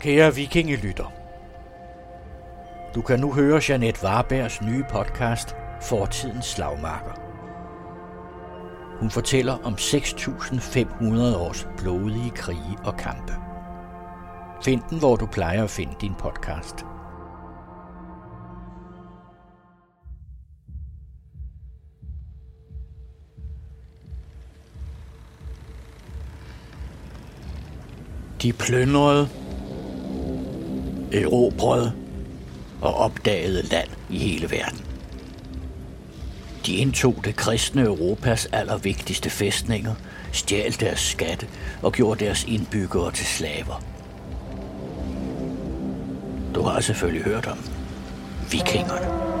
Kære vikingelytter. Du kan nu høre Jeanette Varbergs nye podcast Fortidens slagmarker. Hun fortæller om 6.500 års blodige krige og kampe. Find den, hvor du plejer at finde din podcast. De plyndrede, erobrede og opdagede land i hele verden. De indtog det kristne Europas allervigtigste fæstninger, stjal deres skatte og gjorde deres indbyggere til slaver. Du har selvfølgelig hørt om vikingerne.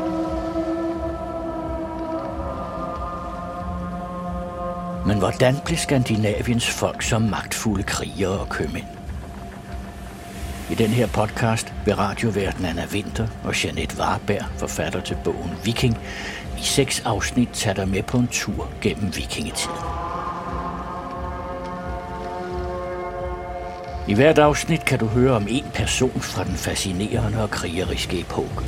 Men hvordan blev Skandinaviens folk som magtfulde krigere og købmænd? I den her podcast vil radioverden Anna Winter og Jeanette Warberg, forfatter til bogen Viking, i seks afsnit tage dig med på en tur gennem vikingetiden. I hvert afsnit kan du høre om en person fra den fascinerende og krigeriske epoke.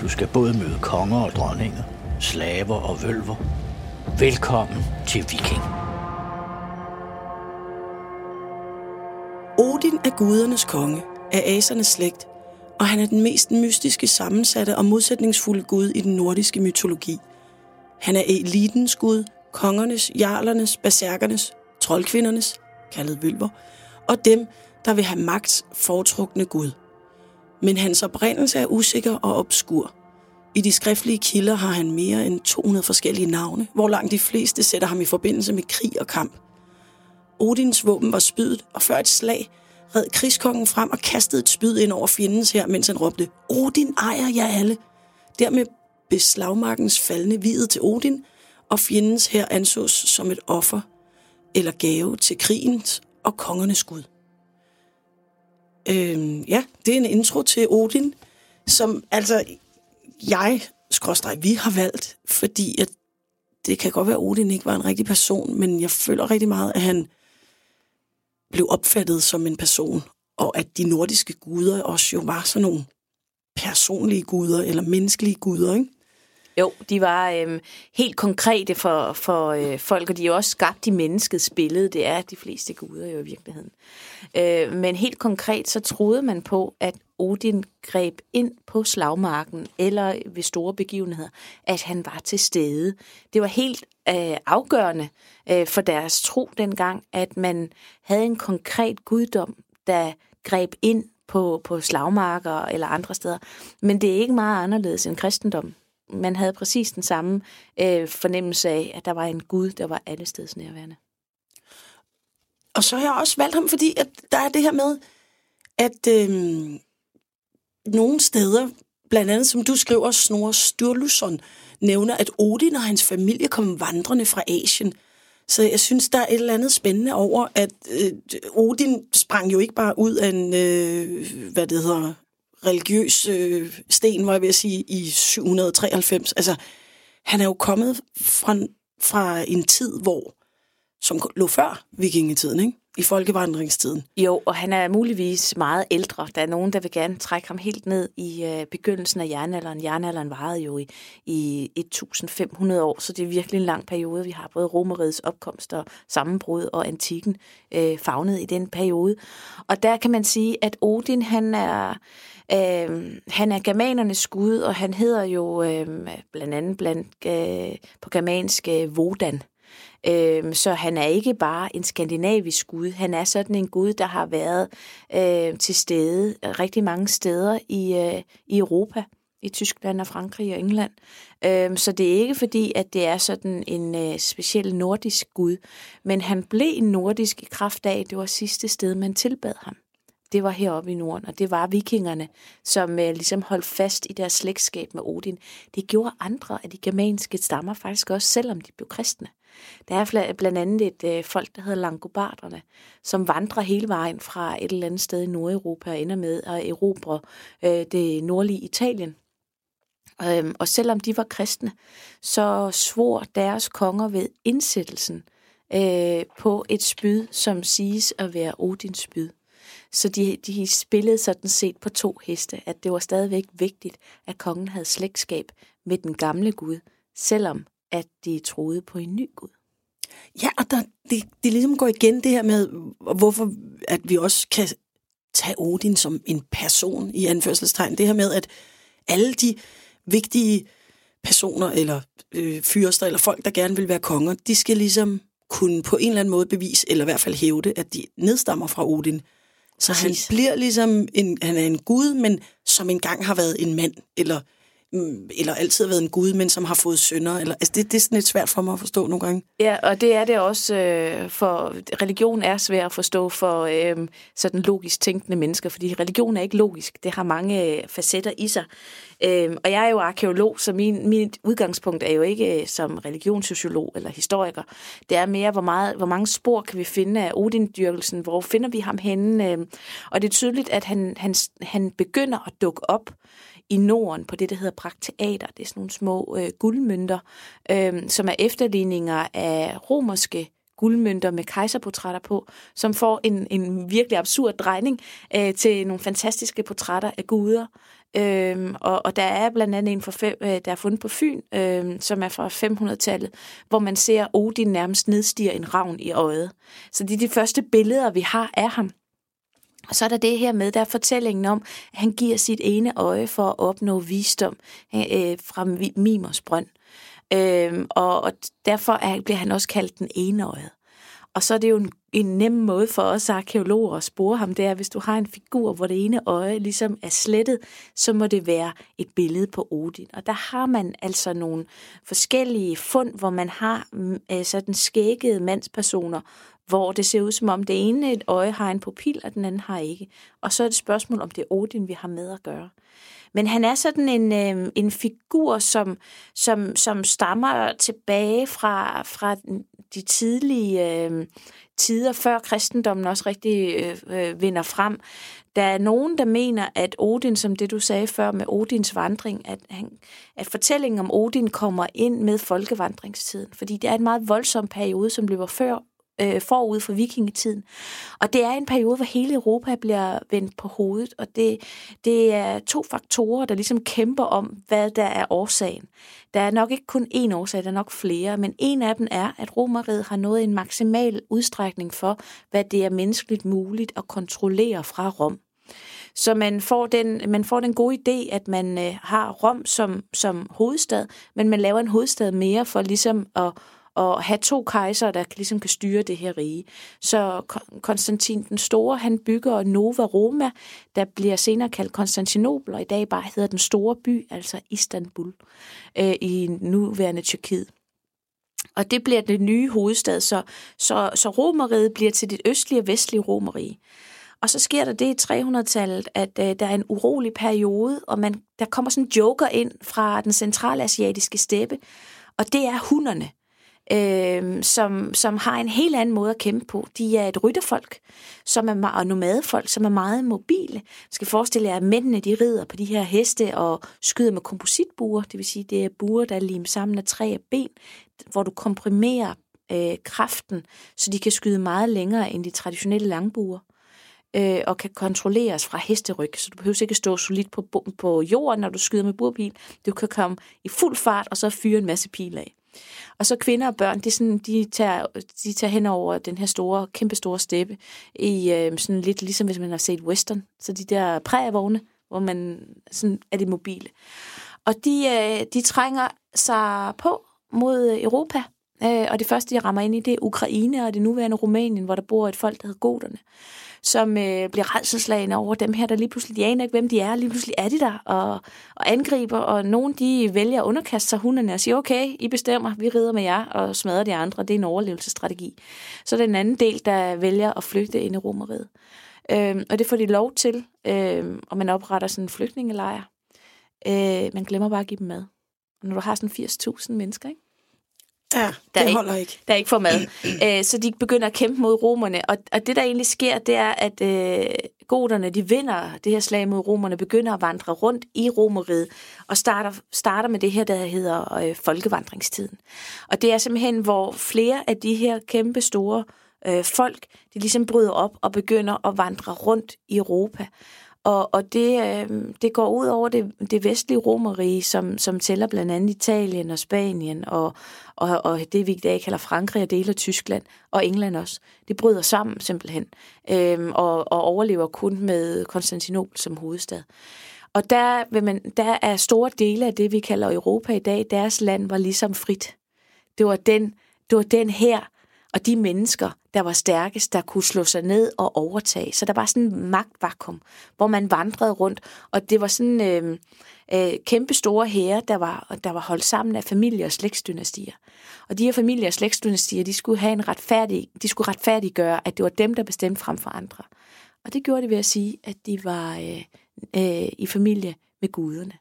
Du skal både møde konger og dronninger, slaver og vølver. Velkommen til Viking. Odin er gudernes konge, af asernes slægt, og han er den mest mystiske, sammensatte og modsætningsfulde gud i den nordiske mytologi. Han er elitens gud, kongernes, jarlernes, baserkernes, troldkvindernes, kaldet vølver, og dem, der vil have magts foretrukne gud. Men hans oprindelse er usikker og obskur. I de skriftlige kilder har han mere end 200 forskellige navne, hvor langt de fleste sætter ham i forbindelse med krig og kamp. Odins våben var spydet, og før et slag red krigskongen frem og kastede et spyd ind over fjendens her, mens han råbte, Odin ejer jer alle. Dermed blev slagmarkens faldende videt til Odin, og fjendens her ansås som et offer eller gave til krigens og kongernes gud. Øhm, ja, det er en intro til Odin, som altså jeg, skråstrej, vi har valgt, fordi at det kan godt være, at Odin ikke var en rigtig person, men jeg føler rigtig meget, at han blev opfattet som en person, og at de nordiske guder også jo var sådan nogle personlige guder, eller menneskelige guder, ikke? Jo, de var øh, helt konkrete for, for øh, folk, og de er også skabt i menneskets billede. Det er de fleste guder jo i virkeligheden. Øh, men helt konkret så troede man på, at Odin greb ind på slagmarken eller ved store begivenheder, at han var til stede. Det var helt øh, afgørende øh, for deres tro dengang, at man havde en konkret guddom, der greb ind på, på slagmarker eller andre steder. Men det er ikke meget anderledes end kristendom man havde præcis den samme øh, fornemmelse af, at der var en Gud, der var alle steds nærværende. Og så har jeg også valgt ham, fordi at der er det her med, at øh, nogle steder, blandt andet som du skriver, Snorre Sturluson, nævner, at Odin og hans familie kom vandrende fra Asien. Så jeg synes, der er et eller andet spændende over, at øh, Odin sprang jo ikke bare ud af en, øh, hvad det hedder, religiøs øh, sten, var jeg ved at sige, i 793. Altså, han er jo kommet fra, fra en tid, hvor, som lå før vikingetiden, ikke? I folkevandringstiden. Jo, og han er muligvis meget ældre. Der er nogen, der vil gerne trække ham helt ned i øh, begyndelsen af jernalderen. Jernalderen varede jo i, i 1500 år, så det er virkelig en lang periode. Vi har både romerigets opkomst og sammenbrud og antikken øh, fagnet i den periode. Og der kan man sige, at Odin, han er Øh, han er germanernes gud, og han hedder jo øh, blandt andet blandt, øh, på germansk øh, Vodan. Øh, Øh, så han er ikke bare en skandinavisk gud, han er sådan en gud, der har været øh, til stede øh, rigtig mange steder i, øh, i Europa i Tyskland og Frankrig og England. Øhm, så det er ikke fordi, at det er sådan en øh, speciel nordisk gud, men han blev en nordisk i kraft af, det var sidste sted, man tilbad ham det var heroppe i Norden, og det var vikingerne, som øh, ligesom holdt fast i deres slægtskab med Odin. Det gjorde andre af de germanske stammer faktisk også, selvom de blev kristne. Der er blandt andet et øh, folk, der hedder langobarderne, som vandrer hele vejen fra et eller andet sted i Nordeuropa og ender med at erobre øh, det nordlige Italien. Øhm, og selvom de var kristne, så svor deres konger ved indsættelsen øh, på et spyd, som siges at være Odins spyd. Så de, de spillede sådan set på to heste, at det var stadigvæk vigtigt, at kongen havde slægtskab med den gamle Gud, selvom at de troede på en ny Gud. Ja, og der, det, det ligesom går igen det her med, hvorfor at vi også kan tage Odin som en person i anførselstegn. Det her med, at alle de vigtige personer, eller øh, fyrster, eller folk, der gerne vil være konger, de skal ligesom kunne på en eller anden måde bevise, eller i hvert fald hævde, at de nedstammer fra Odin. Så Præcis. han bliver ligesom en, han er en gud, men som engang har været en mand, eller Mm, eller altid har været en gud, men som har fået sønner. Eller, altså det, det er sådan lidt svært for mig at forstå nogle gange. Ja, og det er det også, øh, for religion er svært at forstå for øh, sådan logisk tænkende mennesker, fordi religion er ikke logisk. Det har mange øh, facetter i sig. Øh, og jeg er jo arkeolog, så min, mit udgangspunkt er jo ikke øh, som religionssociolog eller historiker. Det er mere, hvor, meget, hvor mange spor kan vi finde af Odin-dyrkelsen, hvor finder vi ham henne. Øh, og det er tydeligt, at han, han, han begynder at dukke op i Norden på det, der hedder prakteater. Det er sådan nogle små øh, guldmønter, øh, som er efterligninger af romerske guldmønter med kejserportrætter på, som får en, en virkelig absurd drejning øh, til nogle fantastiske portrætter af guder. Øhm, og, og der er blandt andet en, for fem, øh, der er fundet på Fyn, øh, som er fra 500-tallet, hvor man ser Odin nærmest nedstiger en ravn i øjet. Så det er de første billeder, vi har af ham. Og så er der det her med, der er fortællingen om, at han giver sit ene øje for at opnå visdom øh, øh fra Mimers brønd. Øh, og, og derfor er, bliver han også kaldt den ene øje. Og så er det jo en, en nem måde for os arkeologer at spore ham, det er, hvis du har en figur, hvor det ene øje ligesom er slettet, så må det være et billede på Odin. Og der har man altså nogle forskellige fund, hvor man har mm, øh, sådan skækkede mandspersoner, hvor det ser ud som om det ene et øje har en pupil, og den anden har ikke. Og så er det spørgsmål, om det er Odin, vi har med at gøre. Men han er sådan en, øh, en figur, som, som, som stammer tilbage fra, fra de tidlige øh, tider, før kristendommen også rigtig øh, øh, vinder frem. Der er nogen, der mener, at Odin, som det du sagde før med Odins vandring, at, han, at fortællingen om Odin kommer ind med folkevandringstiden, fordi det er en meget voldsom periode, som løber før øh, forud for vikingetiden. Og det er en periode, hvor hele Europa bliver vendt på hovedet, og det, det er to faktorer, der ligesom kæmper om, hvad der er årsagen. Der er nok ikke kun én årsag, der er nok flere, men en af dem er, at romeriet har nået en maksimal udstrækning for, hvad det er menneskeligt muligt at kontrollere fra Rom. Så man får den, man får den gode idé, at man øh, har Rom som, som hovedstad, men man laver en hovedstad mere for ligesom at og have to kejser, der ligesom kan styre det her rige. Så Konstantin den Store, han bygger Nova Roma, der bliver senere kaldt Konstantinopel, og i dag bare hedder den store by, altså Istanbul, øh, i nuværende Tyrkiet. Og det bliver den nye hovedstad, så, så, så romeriet bliver til det østlige og vestlige romerige. Og så sker der det i 300-tallet, at øh, der er en urolig periode, og man, der kommer sådan en joker ind fra den centralasiatiske steppe, og det er hunderne øh, som, som har en helt anden måde at kæmpe på. De er et rytterfolk, som er, og nomadefolk, som er meget mobile. Man skal forestille jer, at mændene de rider på de her heste og skyder med kompositbuer, det vil sige, det er buer, der er limet sammen af træ og ben, hvor du komprimerer øh, kraften, så de kan skyde meget længere end de traditionelle langbuer øh, og kan kontrolleres fra hesteryg, så du behøver ikke stå solidt på, på jorden, når du skyder med burpil. Du kan komme i fuld fart, og så fyre en masse pil af. Og så kvinder og børn, de, sådan, de, tager, de tager hen over den her store, kæmpe store steppe, i øh, sådan lidt ligesom hvis man har set western. Så de der prægevogne, hvor man sådan er det mobile. Og de, øh, de trænger sig på mod Europa, øh, og det første, de rammer ind i, det er Ukraine og det nuværende Rumænien, hvor der bor et folk, der hedder goderne som øh, bliver redselslagende over dem her, der lige pludselig, de aner ikke, hvem de er, lige pludselig er de der og, og angriber, og nogen de vælger at underkaste sig hunderne og siger, okay, I bestemmer, vi rider med jer og smadrer de andre, det er en overlevelsesstrategi. Så er den anden del, der vælger at flygte ind i romeriet. Øh, og det får de lov til, øh, og man opretter sådan en flygtningelejr. Øh, man glemmer bare at give dem mad. Og når du har sådan 80.000 mennesker, ikke? Ja, der det holder ikke. Der er ikke for mad. Æ, øh, så de begynder at kæmpe mod romerne. Og, og det, der egentlig sker, det er, at øh, goderne, de vinder det her slag mod romerne, begynder at vandre rundt i romeriet, og starter, starter med det her, der hedder øh, folkevandringstiden. Og det er simpelthen, hvor flere af de her kæmpe store øh, folk, de ligesom bryder op og begynder at vandre rundt i Europa. Og, og det, øh, det går ud over det, det vestlige romerige, som, som tæller blandt andet Italien og Spanien, og, og, og det vi i dag kalder Frankrig og dele af Tyskland, og England også. Det bryder sammen simpelthen, øh, og, og overlever kun med Konstantinopel som hovedstad. Og der, vil man, der er store dele af det, vi kalder Europa i dag, deres land var ligesom frit. Det var den, det var den her, og de mennesker, der var stærkest, der kunne slå sig ned og overtage. Så der var sådan en magtvakuum, hvor man vandrede rundt, og det var sådan øh, øh, kæmpe store herrer, der var, der var holdt sammen af familie- og slægtsdynastier. Og de her familie- og slægtsdynastier, de skulle have en retfærdig, de skulle retfærdiggøre, at det var dem, der bestemte frem for andre. Og det gjorde det ved at sige, at de var øh, øh, i familie med guderne.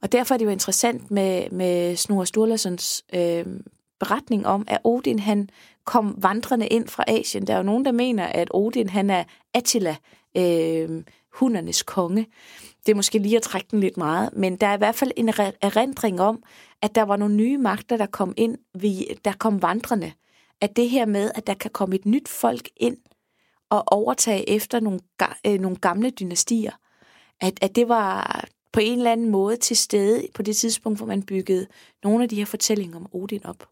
Og derfor er det jo interessant med, med Snorre Sturlasons øh, beretning om, at Odin han kom vandrende ind fra Asien. Der er jo nogen, der mener, at Odin han er Attila, øh, hundernes konge. Det er måske lige at trække den lidt meget, men der er i hvert fald en erindring om, at der var nogle nye magter, der kom ind, der kom vandrende. At det her med, at der kan komme et nyt folk ind og overtage efter nogle, øh, nogle gamle dynastier, at, at det var på en eller anden måde til stede på det tidspunkt, hvor man byggede nogle af de her fortællinger om Odin op.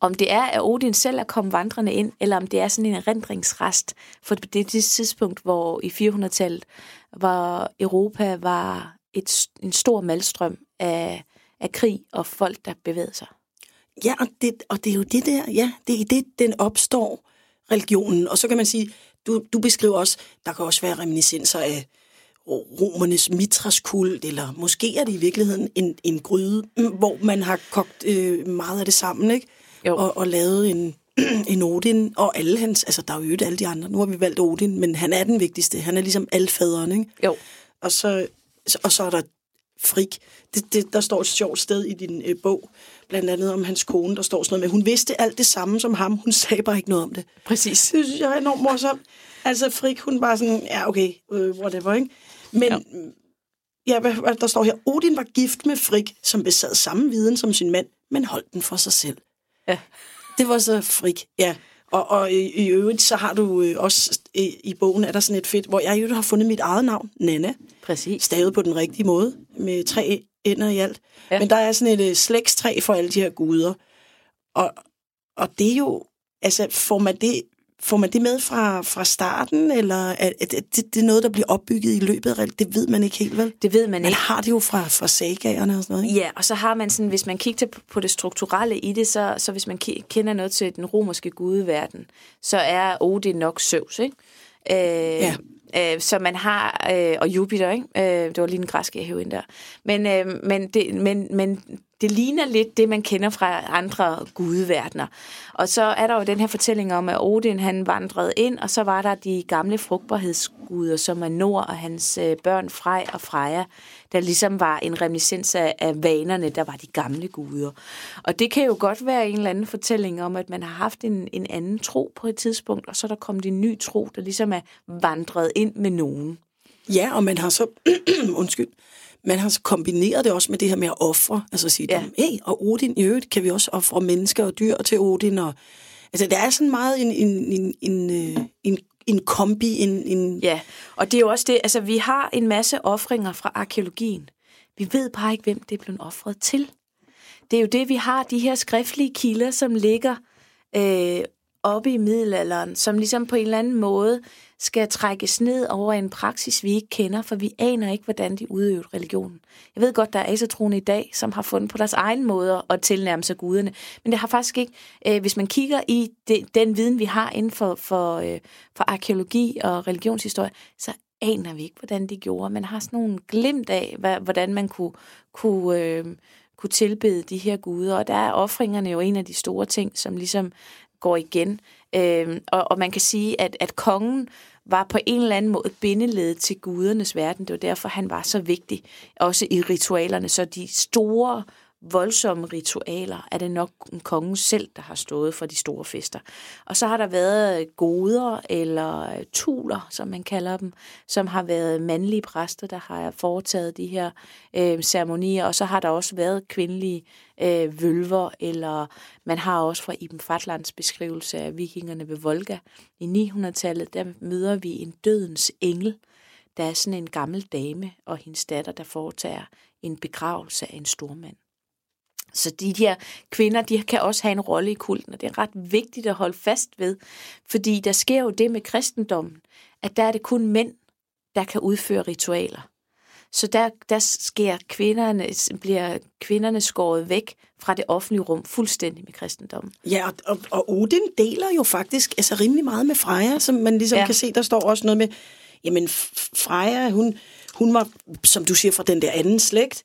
Om det er, at Odin selv er kommet vandrende ind, eller om det er sådan en erindringsrest, for det er det tidspunkt, hvor i 400-tallet, hvor Europa var et, en stor malstrøm af, af krig og folk, der bevægede sig. Ja, og det, og det er jo det der, ja, det er det, den opstår, religionen. Og så kan man sige, du, du beskriver også, der kan også være reminiscenser af romernes mitraskult, eller måske er det i virkeligheden en, en gryde, mm, hvor man har kogt øh, meget af det sammen, ikke? Jo. Og, og lavet en, en Odin, og alle hans, altså der er jo alle de andre, nu har vi valgt Odin, men han er den vigtigste, han er ligesom alfaderen, ikke? Jo. Og så, og så er der Frik. Det, det, der står et sjovt sted i din øh, bog, blandt andet om hans kone, der står sådan noget med, hun vidste alt det samme som ham, hun sagde bare ikke noget om det. Præcis. Det synes jeg er enormt morsomt. Altså Frik, hun bare sådan, ja okay, uh, whatever, ikke? Men ja. ja, der står her, Odin var gift med Frik, som besad samme viden som sin mand, men holdt den for sig selv. Ja. Det var så Frik, ja. Og, og i, i øvrigt, så har du øh, også i, i bogen, er der sådan et fedt, hvor jeg jo har fundet mit eget navn, Nana. Præcis. Stavet på den rigtige måde, med tre ender i alt. Ja. Men der er sådan et uh, slægtstræ for alle de her guder. Og, og det er jo, altså får man det Får man det med fra, fra starten, eller er, er det, det er noget, der bliver opbygget i løbet af Det ved man ikke helt, vel? Det ved man ikke. Man har det jo fra, fra sagagerne og sådan noget, ikke? Ja, og så har man sådan, hvis man kigger på det strukturelle i det, så, så hvis man kender noget til den romerske gudeverden, så er Odin nok Zeus, ikke? Øh, ja. Øh, så man har, øh, og Jupiter, ikke? Øh, det var lige en græske, jeg ind der. Men, øh, men, det, men, men det ligner lidt det, man kender fra andre gudeverdener. Og så er der jo den her fortælling om, at Odin han vandrede ind, og så var der de gamle frugtbarhedsguder, som er Nord og hans øh, børn Frej og Freja, der ligesom var en reminiscens af, af vanerne, der var de gamle guder. Og det kan jo godt være en eller anden fortælling om, at man har haft en, en anden tro på et tidspunkt, og så er der kommet en ny tro, der ligesom er vandret ind med nogen. Ja, og man har så, undskyld, man har kombineret det også med det her med at ofre. Altså at sige, ja. hey, og Odin i øvrigt kan vi også ofre mennesker og dyr til Odin. Og, altså det er sådan meget en, en, en, en, øh, en, en kombi. En, en ja, og det er jo også det, altså vi har en masse ofringer fra arkeologien. Vi ved bare ikke, hvem det er blevet offret til. Det er jo det, vi har, de her skriftlige kilder, som ligger øh, oppe i middelalderen, som ligesom på en eller anden måde skal trækkes ned over en praksis, vi ikke kender, for vi aner ikke, hvordan de udøvede religionen. Jeg ved godt, der er asatroende i dag, som har fundet på deres egen måder at tilnærme sig guderne, men det har faktisk ikke, øh, hvis man kigger i de, den viden, vi har inden for, for, øh, for arkeologi og religionshistorie, så aner vi ikke, hvordan de gjorde. Man har sådan nogle glimt af, hvad, hvordan man kunne, kunne, øh, kunne tilbede de her guder, og der er offringerne jo en af de store ting, som ligesom går igen. Øh, og, og man kan sige, at, at kongen var på en eller anden måde bindeled til gudernes verden. Det var derfor, han var så vigtig, også i ritualerne. Så de store voldsomme ritualer, er det nok kongen selv, der har stået for de store fester. Og så har der været goder eller tuler, som man kalder dem, som har været mandlige præster, der har foretaget de her øh, ceremonier, og så har der også været kvindelige øh, vølver, eller man har også fra Ibn Fatlands beskrivelse af vikingerne ved Volga i 900-tallet, der møder vi en dødens engel, der er sådan en gammel dame og hendes datter, der foretager en begravelse af en stormand. Så de her kvinder, de kan også have en rolle i kulten, og det er ret vigtigt at holde fast ved, fordi der sker jo det med kristendommen, at der er det kun mænd, der kan udføre ritualer. Så der, der sker kvinderne, bliver kvinderne skåret væk fra det offentlige rum fuldstændig med kristendommen. Ja, og, og Odin deler jo faktisk altså rimelig meget med Freja, som man ligesom ja. kan se, der står også noget med, jamen Freja, hun, hun var, som du siger, fra den der anden slægt,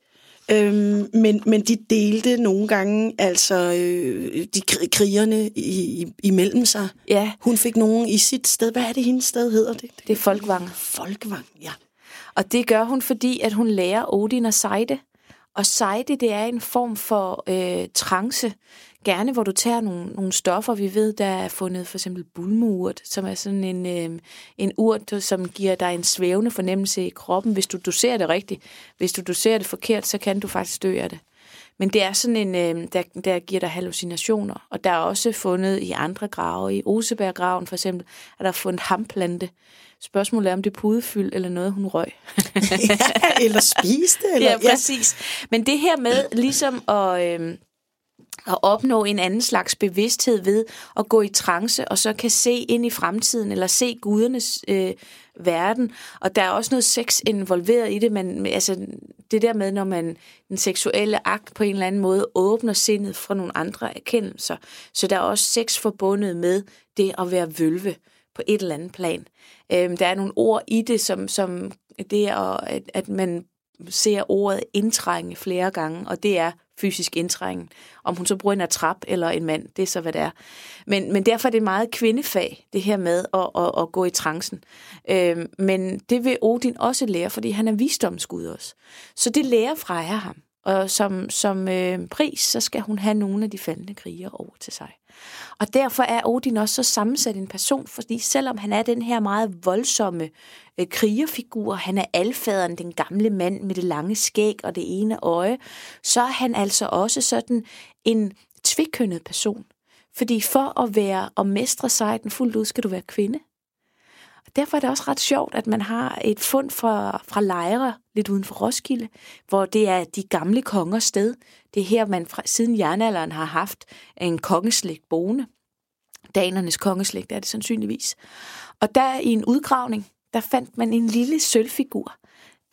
Øhm, men, men de delte nogle gange altså øh, de krigerne i, i, imellem sig. Ja. Hun fik nogen i sit sted. Hvad er det, hendes sted hedder? Det, det er Folkvang. Folkvang, ja. Og det gør hun, fordi at hun lærer Odin at sejde. Og sejde, det er en form for øh, trance. Gerne, hvor du tager nogle, nogle stoffer. Vi ved, der er fundet for eksempel bulmeurt, som er sådan en, øh, en urt, som giver dig en svævende fornemmelse i kroppen, hvis du doserer det rigtigt. Hvis du doserer det forkert, så kan du faktisk dø af det. Men det er sådan en, øh, der, der giver dig hallucinationer. Og der er også fundet i andre grave, i Oseberggraven for eksempel, er der fundet hamplante, Spørgsmålet er, om det er pudefyld eller noget, hun røg. ja, eller spiste. Eller, ja, præcis. Ja. Men det her med ligesom at... Øh, at opnå en anden slags bevidsthed ved at gå i trance, og så kan se ind i fremtiden, eller se gudernes øh, verden. Og der er også noget sex involveret i det, men altså, det der med, når man den seksuelle akt på en eller anden måde åbner sindet for nogle andre erkendelser. Så der er også sex forbundet med det at være vølve på et eller andet plan. Øhm, der er nogle ord i det, som, som det er, at, at man ser ordet indtrænge flere gange, og det er fysisk indtrængen. Om hun så bruger en atrap eller en mand, det er så, hvad det er. Men, men derfor er det meget kvindefag, det her med at, at, at gå i trancen. Øhm, men det vil Odin også lære, fordi han er visdomsgud også. Så det lærer Freja ham. Og som, som øh, pris, så skal hun have nogle af de faldende krigere over til sig. Og derfor er Odin også så sammensat en person, fordi selvom han er den her meget voldsomme øh, krigerfigur, han er alfaderen, den gamle mand med det lange skæg og det ene øje, så er han altså også sådan en tvikønnet person. Fordi for at være og mestre sejten fuldt ud, skal du være kvinde. Derfor er det også ret sjovt, at man har et fund fra, fra lejre lidt uden for Roskilde, hvor det er de gamle kongers sted. Det er her, man fra, siden jernalderen har haft en kongeslægt boende. Danernes kongeslægt er det sandsynligvis. Og der i en udgravning, der fandt man en lille sølvfigur,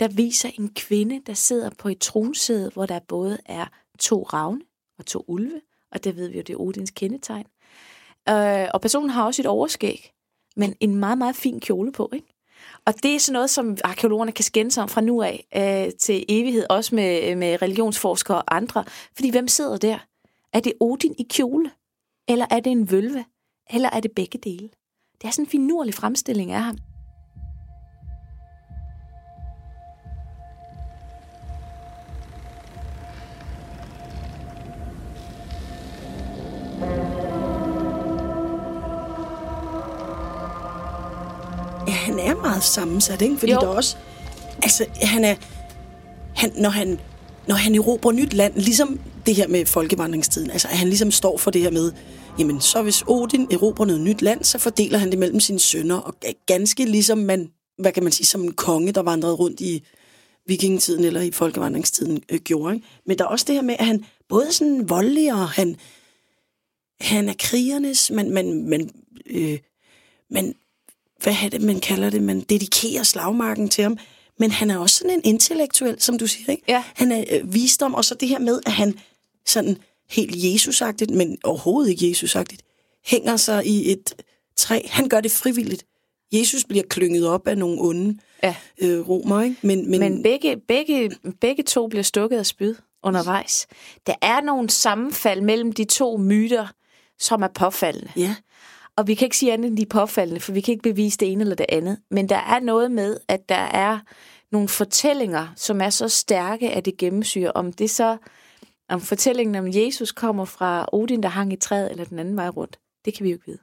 der viser en kvinde, der sidder på et tronsæde, hvor der både er to ravne og to ulve, og det ved vi jo, det er Odins kendetegn. Øh, og personen har også et overskæg, men en meget, meget fin kjole på, ikke? Og det er sådan noget, som arkeologerne kan skænde sig om fra nu af øh, til evighed, også med, med religionsforskere og andre. Fordi hvem sidder der? Er det Odin i kjole? Eller er det en vølve? Eller er det begge dele? Det er sådan en finurlig fremstilling af ham. Meget sammensat, ikke? Fordi jo. der også... Altså, han er... Han, når han når han erobrer nyt land, ligesom det her med folkevandringstiden, altså at han ligesom står for det her med, jamen så hvis Odin erobrer noget nyt land, så fordeler han det mellem sine sønner, og ganske ligesom man, hvad kan man sige, som en konge, der vandrede rundt i vikingetiden eller i folkevandringstiden øh, gjorde. Ikke? Men der er også det her med, at han både sådan voldelig, og han, han er krigernes, man, man, man, øh, man hvad er det, man kalder det, man dedikerer slagmarken til ham. Men han er også sådan en intellektuel, som du siger, ikke? Ja. Han er øh, visdom, og så det her med, at han sådan helt Jesusagtigt, men overhovedet ikke Jesusagtigt, hænger sig i et træ. Han gør det frivilligt. Jesus bliver klynget op af nogle onde ja. øh, romer, ikke? Men, men... men begge, begge, begge to bliver stukket af spyd undervejs. Der er nogle sammenfald mellem de to myter, som er påfaldende. Ja. Og vi kan ikke sige andet end de påfaldende, for vi kan ikke bevise det ene eller det andet. Men der er noget med, at der er nogle fortællinger, som er så stærke, at det gennemsyrer. Om det så om fortællingen om Jesus kommer fra Odin, der hang i træet, eller den anden vej rundt, det kan vi jo ikke vide.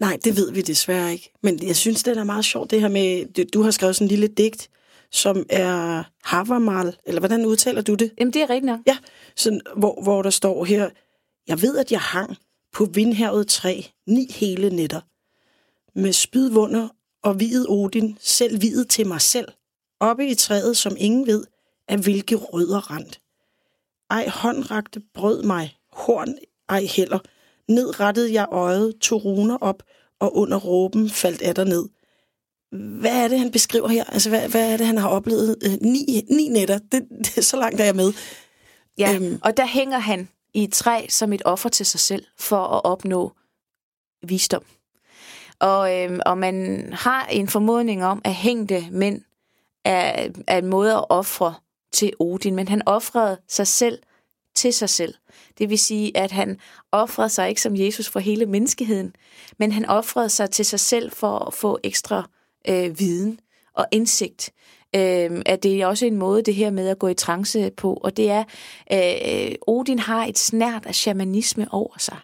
Nej, det ved vi desværre ikke. Men jeg synes, det er meget sjovt, det her med, du har skrevet sådan en lille digt, som er Havamal, eller hvordan udtaler du det? Jamen, det er rigtigt nok. Ja, sådan, hvor, hvor der står her, jeg ved, at jeg hang på vindhavet træ ni hele nætter, med spydvunder og hvid Odin, selv hvid til mig selv, oppe i træet, som ingen ved, af hvilke rødder rent. Ej håndrakte brød mig, horn ej heller. Ned rettede jeg øjet, tog runer op, og under råben faldt af ned. Hvad er det, han beskriver her? Altså, hvad, hvad er det, han har oplevet? Øh, ni, ni nætter, det, det, så langt er jeg med. Ja, øhm. og der hænger han i et træ som et offer til sig selv, for at opnå visdom. Og, øh, og man har en formodning om, at hængte mænd er, er en måde at ofre til Odin, men han offrede sig selv til sig selv. Det vil sige, at han offrede sig ikke som Jesus for hele menneskeheden, men han offrede sig til sig selv for at få ekstra øh, viden og indsigt. Øh, at det er også en måde, det her med at gå i trance på, og det er, øh, Odin har et snært af shamanisme over sig.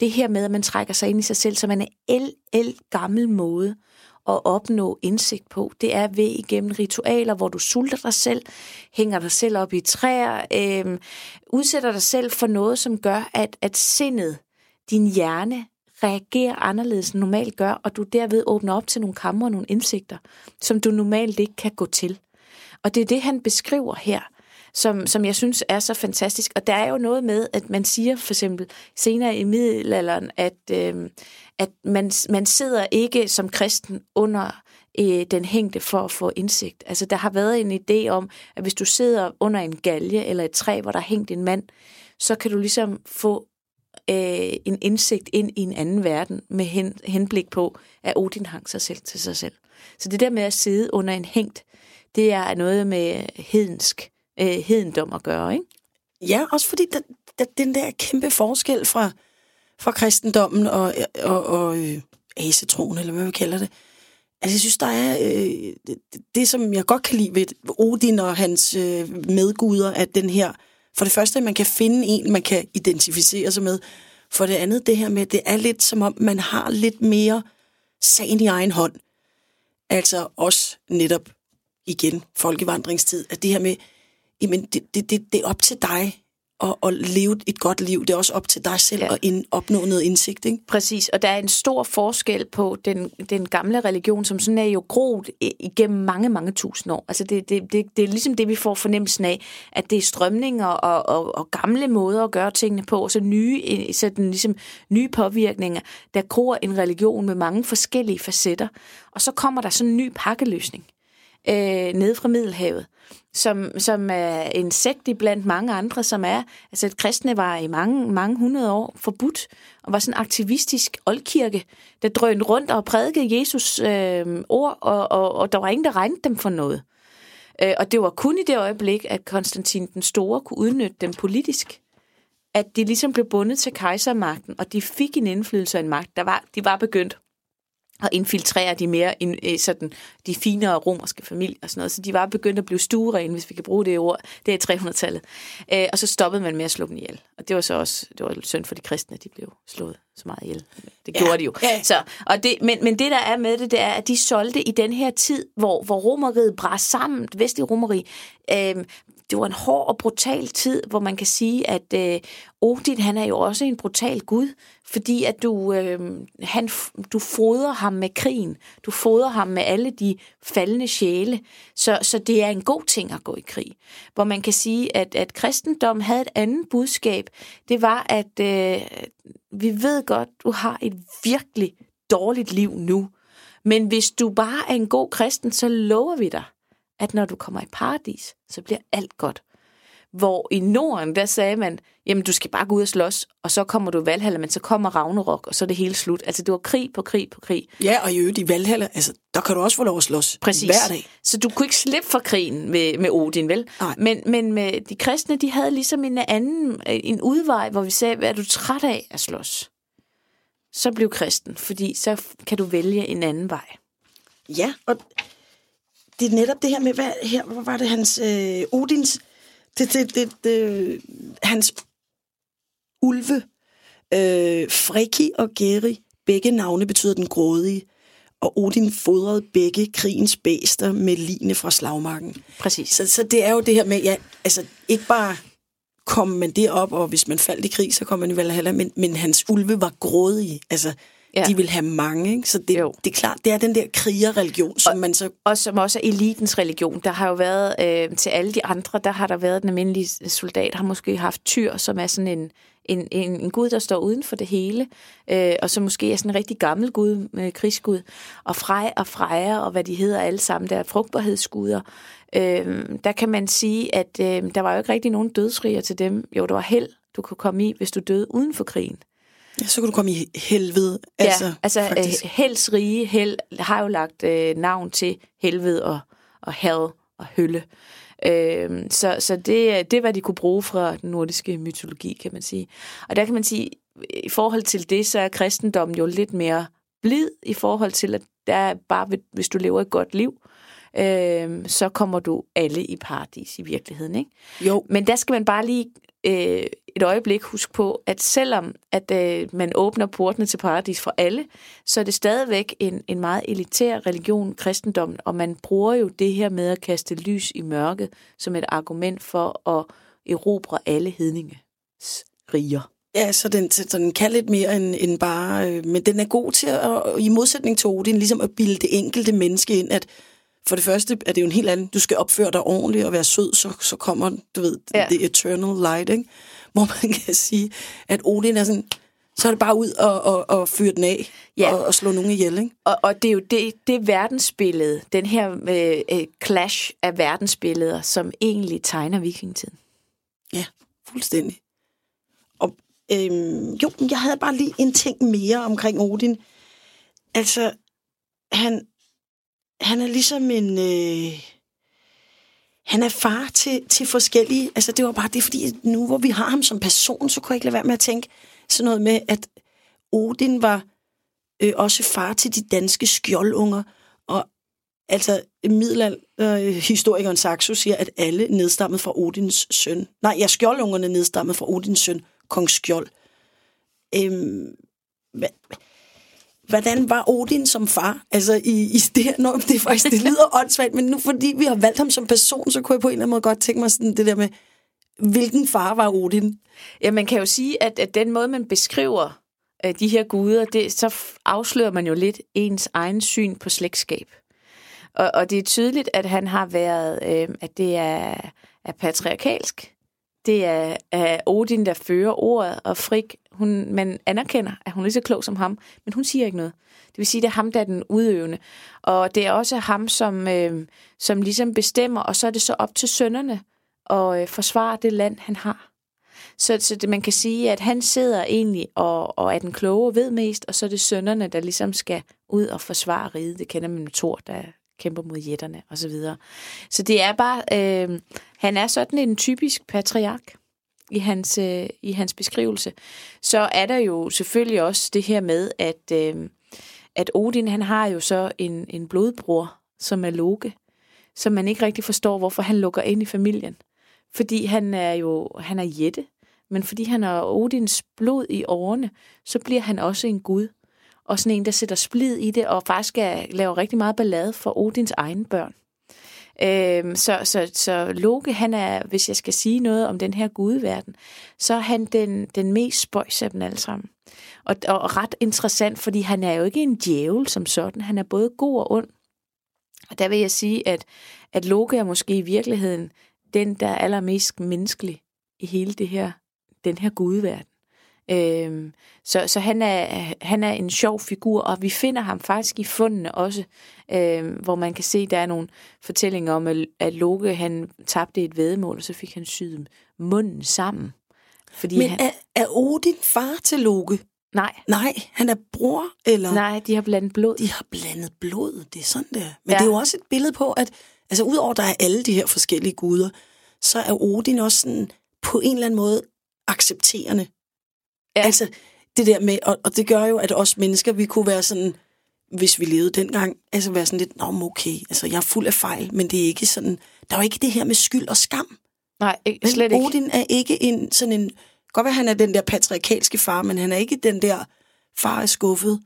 Det her med, at man trækker sig ind i sig selv som en el, el gammel måde at opnå indsigt på. Det er ved igennem ritualer, hvor du sulter dig selv, hænger dig selv op i træer, øh, udsætter dig selv for noget, som gør, at, at sindet, din hjerne, reagerer anderledes end normalt gør, og du derved åbner op til nogle kammer og nogle indsigter, som du normalt ikke kan gå til. Og det er det, han beskriver her, som, som jeg synes er så fantastisk. Og der er jo noget med, at man siger for eksempel senere i middelalderen, at, øh, at man, man sidder ikke som kristen under øh, den hængte for at få indsigt. Altså der har været en idé om, at hvis du sidder under en galge eller et træ, hvor der er hængt en mand, så kan du ligesom få øh, en indsigt ind i en anden verden med hen, henblik på, at Odin hang sig selv til sig selv. Så det der med at sidde under en hængt, det er noget med hedensk, øh, hedendom at gøre, ikke? Ja, også fordi der, der, den der kæmpe forskel fra, fra kristendommen og, og, og øh, asetroen, eller hvad vi kalder det. Altså, jeg synes, der er øh, det, det, som jeg godt kan lide ved Odin og hans øh, medguder, at den her for det første, at man kan finde en, man kan identificere sig med. For det andet, det her med, at det er lidt som om, man har lidt mere sagen i egen hånd. Altså også netop igen folkevandringstid, at det her med, jamen det, det, det, det er op til dig at, at leve et godt liv. Det er også op til dig selv ja. at ind, opnå noget indsigt. Ikke? Præcis, og der er en stor forskel på den, den gamle religion, som sådan er jo groet igennem mange, mange tusind år. Altså det, det, det, det er ligesom det, vi får fornemmelsen af, at det er strømninger og, og, og gamle måder at gøre tingene på, og så nye, sådan ligesom nye påvirkninger, der gror en religion med mange forskellige facetter. Og så kommer der sådan en ny pakkeløsning øh, nede fra Middelhavet, som, som er en sekt blandt mange andre, som er, altså at kristne var i mange, mange hundrede år forbudt, og var sådan en aktivistisk oldkirke, der drønede rundt og prædikede Jesus øh, ord, og, og, og der var ingen, der regnede dem for noget. Øh, og det var kun i det øjeblik, at Konstantin den Store kunne udnytte dem politisk, at de ligesom blev bundet til kejsermagten, og de fik en indflydelse og en magt. Der var, de var begyndt og infiltrere de mere in, sådan, de finere romerske familier og sådan noget. Så de var begyndt at blive stuerene, hvis vi kan bruge det ord. Det er 300-tallet. Øh, og så stoppede man med at slå dem ihjel. Og det var så også det var synd for de kristne, at de blev slået så meget ihjel. Det gjorde ja. de jo. Ja. Så, og det, men, men det, der er med det, det er, at de solgte i den her tid, hvor, hvor romeriet brast sammen, det vestlige romeri, øh, det var en hård og brutal tid, hvor man kan sige, at øh, Odin, han er jo også en brutal gud, fordi at du, øh, han, du fodrer ham med krigen, du fodrer ham med alle de faldende sjæle, så, så det er en god ting at gå i krig. Hvor man kan sige, at, at kristendom havde et andet budskab, det var, at øh, vi ved godt, du har et virkelig dårligt liv nu, men hvis du bare er en god kristen, så lover vi dig, at når du kommer i paradis, så bliver alt godt. Hvor i Norden, der sagde man, jamen du skal bare gå ud og slås, og så kommer du i Valhalla, men så kommer Ragnarok, og så er det hele slut. Altså det var krig på krig på krig. Ja, og i øvrigt i Valhalla, altså der kan du også få lov at slås Præcis. hver dag. Så du kunne ikke slippe for krigen med, med Odin, vel? Nej. Men, men med de kristne, de havde ligesom en anden, en udvej, hvor vi sagde, hvad er du træt af at slås? Så bliv kristen, fordi så kan du vælge en anden vej. Ja, og det er netop det her med, hvad, her hvor var det hans, øh, Odins, det, det, det, det, hans ulve. Øh, Freki og Geri, begge navne betyder den grådige. Og Odin fodrede begge krigens bæster med line fra slagmarken. Præcis. Så, så det er jo det her med, ja, altså ikke bare kom man derop, og hvis man faldt i krig, så kom man i Valhalla, men, men hans ulve var grådige. Altså, ja. de vil have mange, ikke? Så det, det er klart, det er den der krigerreligion, som og, man så... Og som også er elitens religion. Der har jo været, øh, til alle de andre, der har der været den almindelige soldat, har måske haft tyr, som er sådan en, en, en, en gud, der står uden for det hele, øh, og som måske er sådan en rigtig gammel gud, øh, krigsgud, og Frej og Freja, og hvad de hedder alle sammen, der er frugtbarhedsguder. Øh, der kan man sige, at øh, der var jo ikke rigtig nogen dødsriger til dem. Jo, der var held, du kunne komme i, hvis du døde uden for krigen. Ja, så kunne du komme i helvede. Altså, ja, altså faktisk. øh, helds rige, held har jo lagt øh, navn til helvede og, og hell og hølle. Øh, så så det, det er, hvad de kunne bruge fra den nordiske mytologi, kan man sige. Og der kan man sige, i forhold til det, så er kristendommen jo lidt mere blid i forhold til, at der er bare, hvis du lever et godt liv, øh, så kommer du alle i paradis i virkeligheden. Ikke? Jo. Men der skal man bare lige øh, et øjeblik huske på, at selvom at øh, man åbner portene til paradis for alle, så er det stadigvæk en, en meget elitær religion, kristendom, og man bruger jo det her med at kaste lys i mørket som et argument for at erobre alle hedninges riger. Ja, så den, så den kan lidt mere end, end bare... Øh, men den er god til, at, i modsætning til Odin, ligesom at bilde det enkelte menneske ind, at for det første er det jo en helt anden, du skal opføre dig ordentligt og være sød, så, så kommer, du ved, ja. the eternal light, ikke? Hvor man kan sige, at Odin er sådan, så er det bare ud og, og, og fyre den af ja. og, og slå nogen ihjel, ikke? Og, og det er jo det, det verdensbillede, den her øh, clash af verdensbilleder, som egentlig tegner vikingtiden. Ja, fuldstændig. Og øhm, jo, jeg havde bare lige en ting mere omkring Odin. Altså, han, han er ligesom en... Øh, han er far til, til forskellige... Altså, det var bare det, fordi nu hvor vi har ham som person, så kunne jeg ikke lade være med at tænke sådan noget med, at Odin var øh, også far til de danske skjoldunger. Og altså, middelalderhistorikeren øh, Saxo siger, at alle nedstammede fra Odins søn. Nej, ja, skjoldungerne nedstammede fra Odins søn, kong Skjold. Øhm, hvordan var Odin som far? Altså, i, i det her, når det er faktisk, det lyder åndssvagt, men nu fordi vi har valgt ham som person, så kunne jeg på en eller anden måde godt tænke mig sådan det der med, hvilken far var Odin? Ja, man kan jo sige, at, at den måde, man beskriver uh, de her guder, det, så afslører man jo lidt ens egen syn på slægtskab. Og, og det er tydeligt, at han har været, øh, at det er, er patriarkalsk. Det er, er Odin, der fører ordet, og Frik hun, man anerkender, at hun er lige så klog som ham, men hun siger ikke noget. Det vil sige, det er ham, der er den udøvende. Og det er også ham, som, øh, som ligesom bestemmer, og så er det så op til sønnerne at øh, forsvare det land, han har. Så, så det, man kan sige, at han sidder egentlig og, og er den kloge og ved mest, og så er det sønnerne, der ligesom skal ud og forsvare riget. Det kender man med Thor, der kæmper mod jætterne osv. Så, videre. så det er bare, øh, han er sådan en typisk patriark i hans, øh, i hans beskrivelse, så er der jo selvfølgelig også det her med, at, øh, at Odin han har jo så en, en blodbror, som er Loke, som man ikke rigtig forstår, hvorfor han lukker ind i familien. Fordi han er jo han er jætte, men fordi han har Odins blod i årene, så bliver han også en gud. Og sådan en, der sætter splid i det, og faktisk er, laver rigtig meget ballade for Odins egne børn. Øhm, så, så, så Loke, han er, hvis jeg skal sige noget om den her gudeverden, så er han den, den mest spøjs af dem alle sammen. Og, og ret interessant, fordi han er jo ikke en djævel som sådan. Han er både god og ond. Og der vil jeg sige, at, at Loke er måske i virkeligheden den, der er allermest menneskelig i hele det her, den her gudeverden. Øhm, så så han, er, han er en sjov figur, og vi finder ham faktisk i fundene også, øhm, hvor man kan se, der er nogle fortællinger om, at, Loke han tabte et vedmål, og så fik han syet munden sammen. Fordi Men han... er, er Odin far til Loke? Nej. Nej, han er bror, eller? Nej, de har blandet blod. De har blandet blod, det er sådan der. Men ja. det er jo også et billede på, at altså udover der er alle de her forskellige guder, så er Odin også sådan på en eller anden måde accepterende Ja. Altså, det der med, og, og det gør jo, at os mennesker, vi kunne være sådan, hvis vi levede dengang, altså være sådan lidt, nå, okay, altså jeg er fuld af fejl, men det er ikke sådan, der er jo ikke det her med skyld og skam. Nej, ikke, slet ikke. Odin er ikke en sådan en godt være, han er den der patriarkalske far, men han er ikke den der, far er skuffet.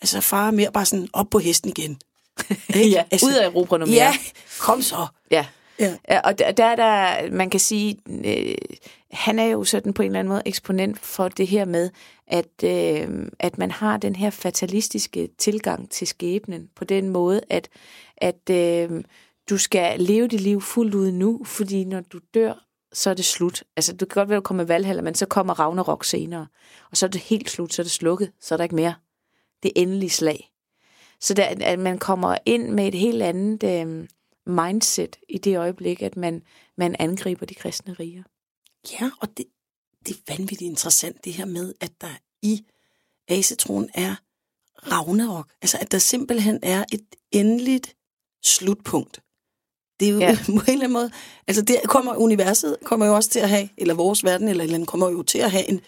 Altså, far er mere bare sådan op på hesten igen. ja, altså, ud af Europa mere. Ja, kom så. Ja. Ja. ja og der, der er der, man kan sige, øh, han er jo sådan på en eller anden måde eksponent for det her med, at, øh, at man har den her fatalistiske tilgang til skæbnen på den måde, at, at øh, du skal leve dit liv fuldt ud nu, fordi når du dør, så er det slut. Altså, du kan godt være, at du kommer Valhalla, men så kommer Ragnarok senere. Og så er det helt slut, så er det slukket, så er der ikke mere. Det endelige slag. Så der, at man kommer ind med et helt andet øh, mindset i det øjeblik, at man, man angriber de kristne riger. Ja, og det, det er vanvittigt interessant, det her med, at der i asetroen er Ragnarok. Altså, at der simpelthen er et endeligt slutpunkt. Det er jo ja. på en eller anden måde... Altså, det kommer universet kommer jo også til at have, eller vores verden, eller eller andet, kommer jo til at have en,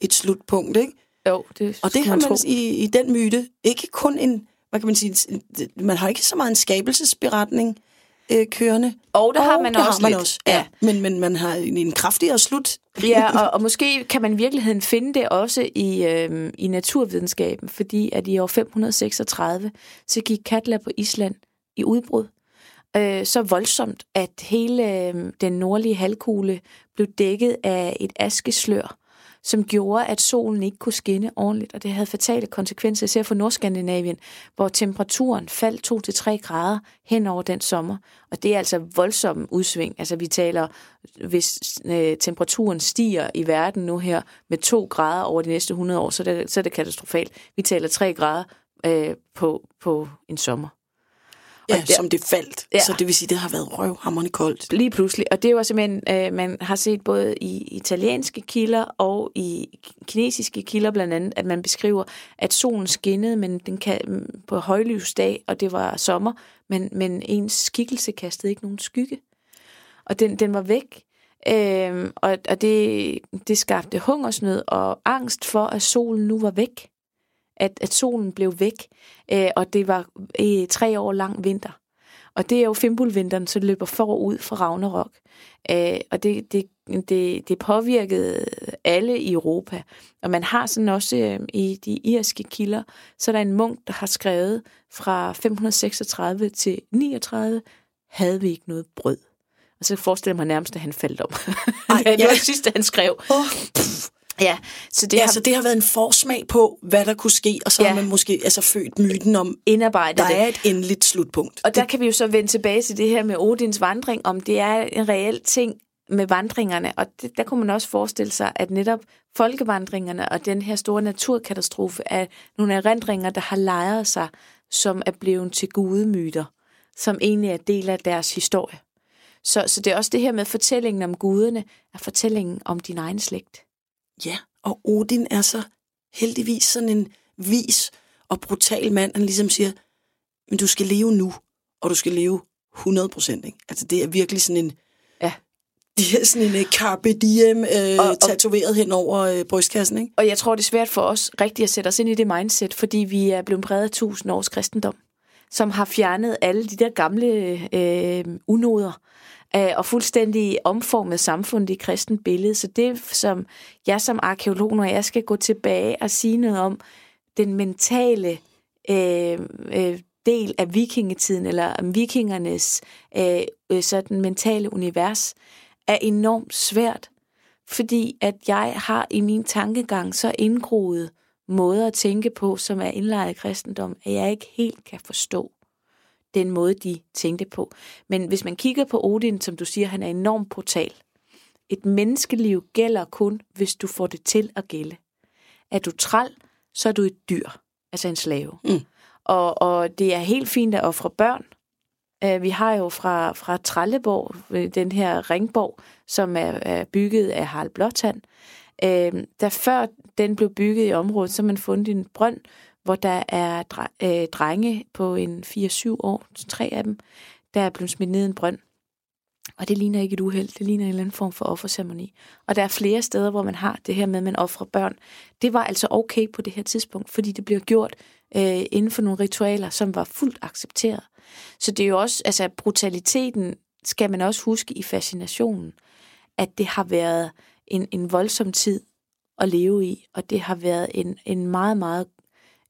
et slutpunkt, ikke? Jo, det Og det har man, man i, i den myte ikke kun en... Hvad kan man sige? Man har ikke så meget en skabelsesberetning, øh, kørende. Og der og har man det også har man lidt. også. Ja. ja. Men, men man har en, en kraftigere slut. ja, og, og måske kan man i virkeligheden finde det også i, øh, i naturvidenskaben, fordi at i år 536, så gik Katla på Island i udbrud. Øh, så voldsomt, at hele øh, den nordlige halvkugle blev dækket af et askeslør, som gjorde, at solen ikke kunne skinne ordentligt, og det havde fatale konsekvenser, især for Nordskandinavien, hvor temperaturen faldt 2-3 grader hen over den sommer. Og det er altså voldsom udsving. Altså vi taler, hvis øh, temperaturen stiger i verden nu her med 2 grader over de næste 100 år, så er det, så er det katastrofalt. Vi taler 3 grader øh, på, på en sommer. Ja, der, som det faldt. Ja. Så det vil sige, det har været røvhammerende koldt. Lige pludselig. Og det var simpelthen, øh, man har set både i italienske kilder og i kinesiske kilder blandt andet, at man beskriver, at solen skinnede men den kan, på højlysdag, og det var sommer, men, men ens skikkelse kastede ikke nogen skygge. Og den, den var væk. Øh, og og det, det skabte hungersnød og angst for, at solen nu var væk at, at solen blev væk, øh, og det var øh, tre år lang vinter. Og det er jo Fimbulvinteren, så det løber forud fra Ragnarok. Øh, og det, det, det, det påvirkede alle i Europa. Og man har sådan også øh, i de irske kilder, så er der en munk, der har skrevet fra 536 til 39, havde vi ikke noget brød. Og så forestiller mig nærmest, at han faldt om. Ej, det var det sidste, han skrev. Oh, Ja, så det, ja, har... så det har været en forsmag på, hvad der kunne ske, og så ja. har man måske altså født myten om, Indarbejdet der det. er et endeligt slutpunkt. Og der kan vi jo så vende tilbage til det her med Odins vandring, om det er en reel ting med vandringerne, og det, der kunne man også forestille sig, at netop folkevandringerne og den her store naturkatastrofe er nogle erindringer, der har lejret sig, som er blevet til gudemyter, som egentlig er del af deres historie. Så, så det er også det her med fortællingen om guderne, er fortællingen om din egen slægt. Ja, og Odin er så heldigvis sådan en vis og brutal mand, han ligesom siger, men du skal leve nu, og du skal leve 100 procent. Altså det er virkelig sådan en, ja. det er sådan en uh, carpe diem uh, og, tatoveret hen over uh, brystkassen. Ikke? Og jeg tror, det er svært for os rigtigt at sætte os ind i det mindset, fordi vi er blevet præget af tusind års kristendom, som har fjernet alle de der gamle øh, unoder, øh, og fuldstændig omformet samfundet i kristen billede. Så det, som jeg som arkeolog, når jeg skal gå tilbage og sige noget om den mentale øh, øh, del af vikingetiden, eller om vikingernes øh, øh, sådan mentale univers, er enormt svært, fordi at jeg har i min tankegang så indgroet måder at tænke på, som er indlejret i kristendom, at jeg ikke helt kan forstå den måde, de tænkte på. Men hvis man kigger på Odin, som du siger, han er enormt brutal. Et menneskeliv gælder kun, hvis du får det til at gælde. Er du træl, så er du et dyr, altså en slave. Mm. Og, og det er helt fint at ofre børn. Uh, vi har jo fra, fra Trelleborg, øh, den her ringborg, som er, er bygget af Harald Blåtand. Uh, da før den blev bygget i området, så man fundet en brønd, hvor der er øh, drenge på en 4-7 år, tre af dem, der er blevet smidt ned i en brønd. Og det ligner ikke et uheld, det ligner en eller anden form for offerceremoni. Og der er flere steder, hvor man har det her med, at man offrer børn. Det var altså okay på det her tidspunkt, fordi det bliver gjort øh, inden for nogle ritualer, som var fuldt accepteret. Så det er jo også, altså brutaliteten skal man også huske i fascinationen, at det har været en, en voldsom tid at leve i, og det har været en, en meget, meget,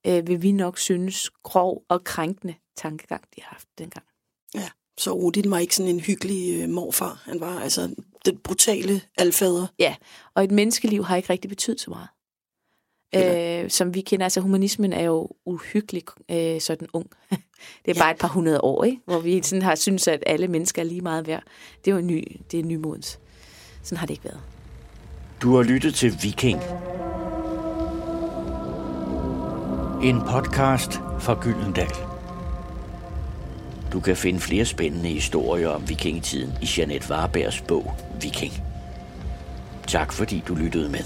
øh, vil vi nok synes, grov og krænkende tankegang, de har haft dengang. Ja, så Odin var ikke sådan en hyggelig øh, morfar. Han var altså den brutale alfader. Ja, og et menneskeliv har ikke rigtig betydet så meget. Øh, som vi kender, altså humanismen er jo uhyggelig øh, sådan ung. det er bare et par hundrede år, ikke? hvor vi sådan har synes at alle mennesker er lige meget værd. Det er jo ny, det er nymodens. Sådan har det ikke været. Du har lyttet til Viking. En podcast fra Gyldendal. Du kan finde flere spændende historier om vikingetiden i Jeanette Warbergs bog Viking. Tak fordi du lyttede med.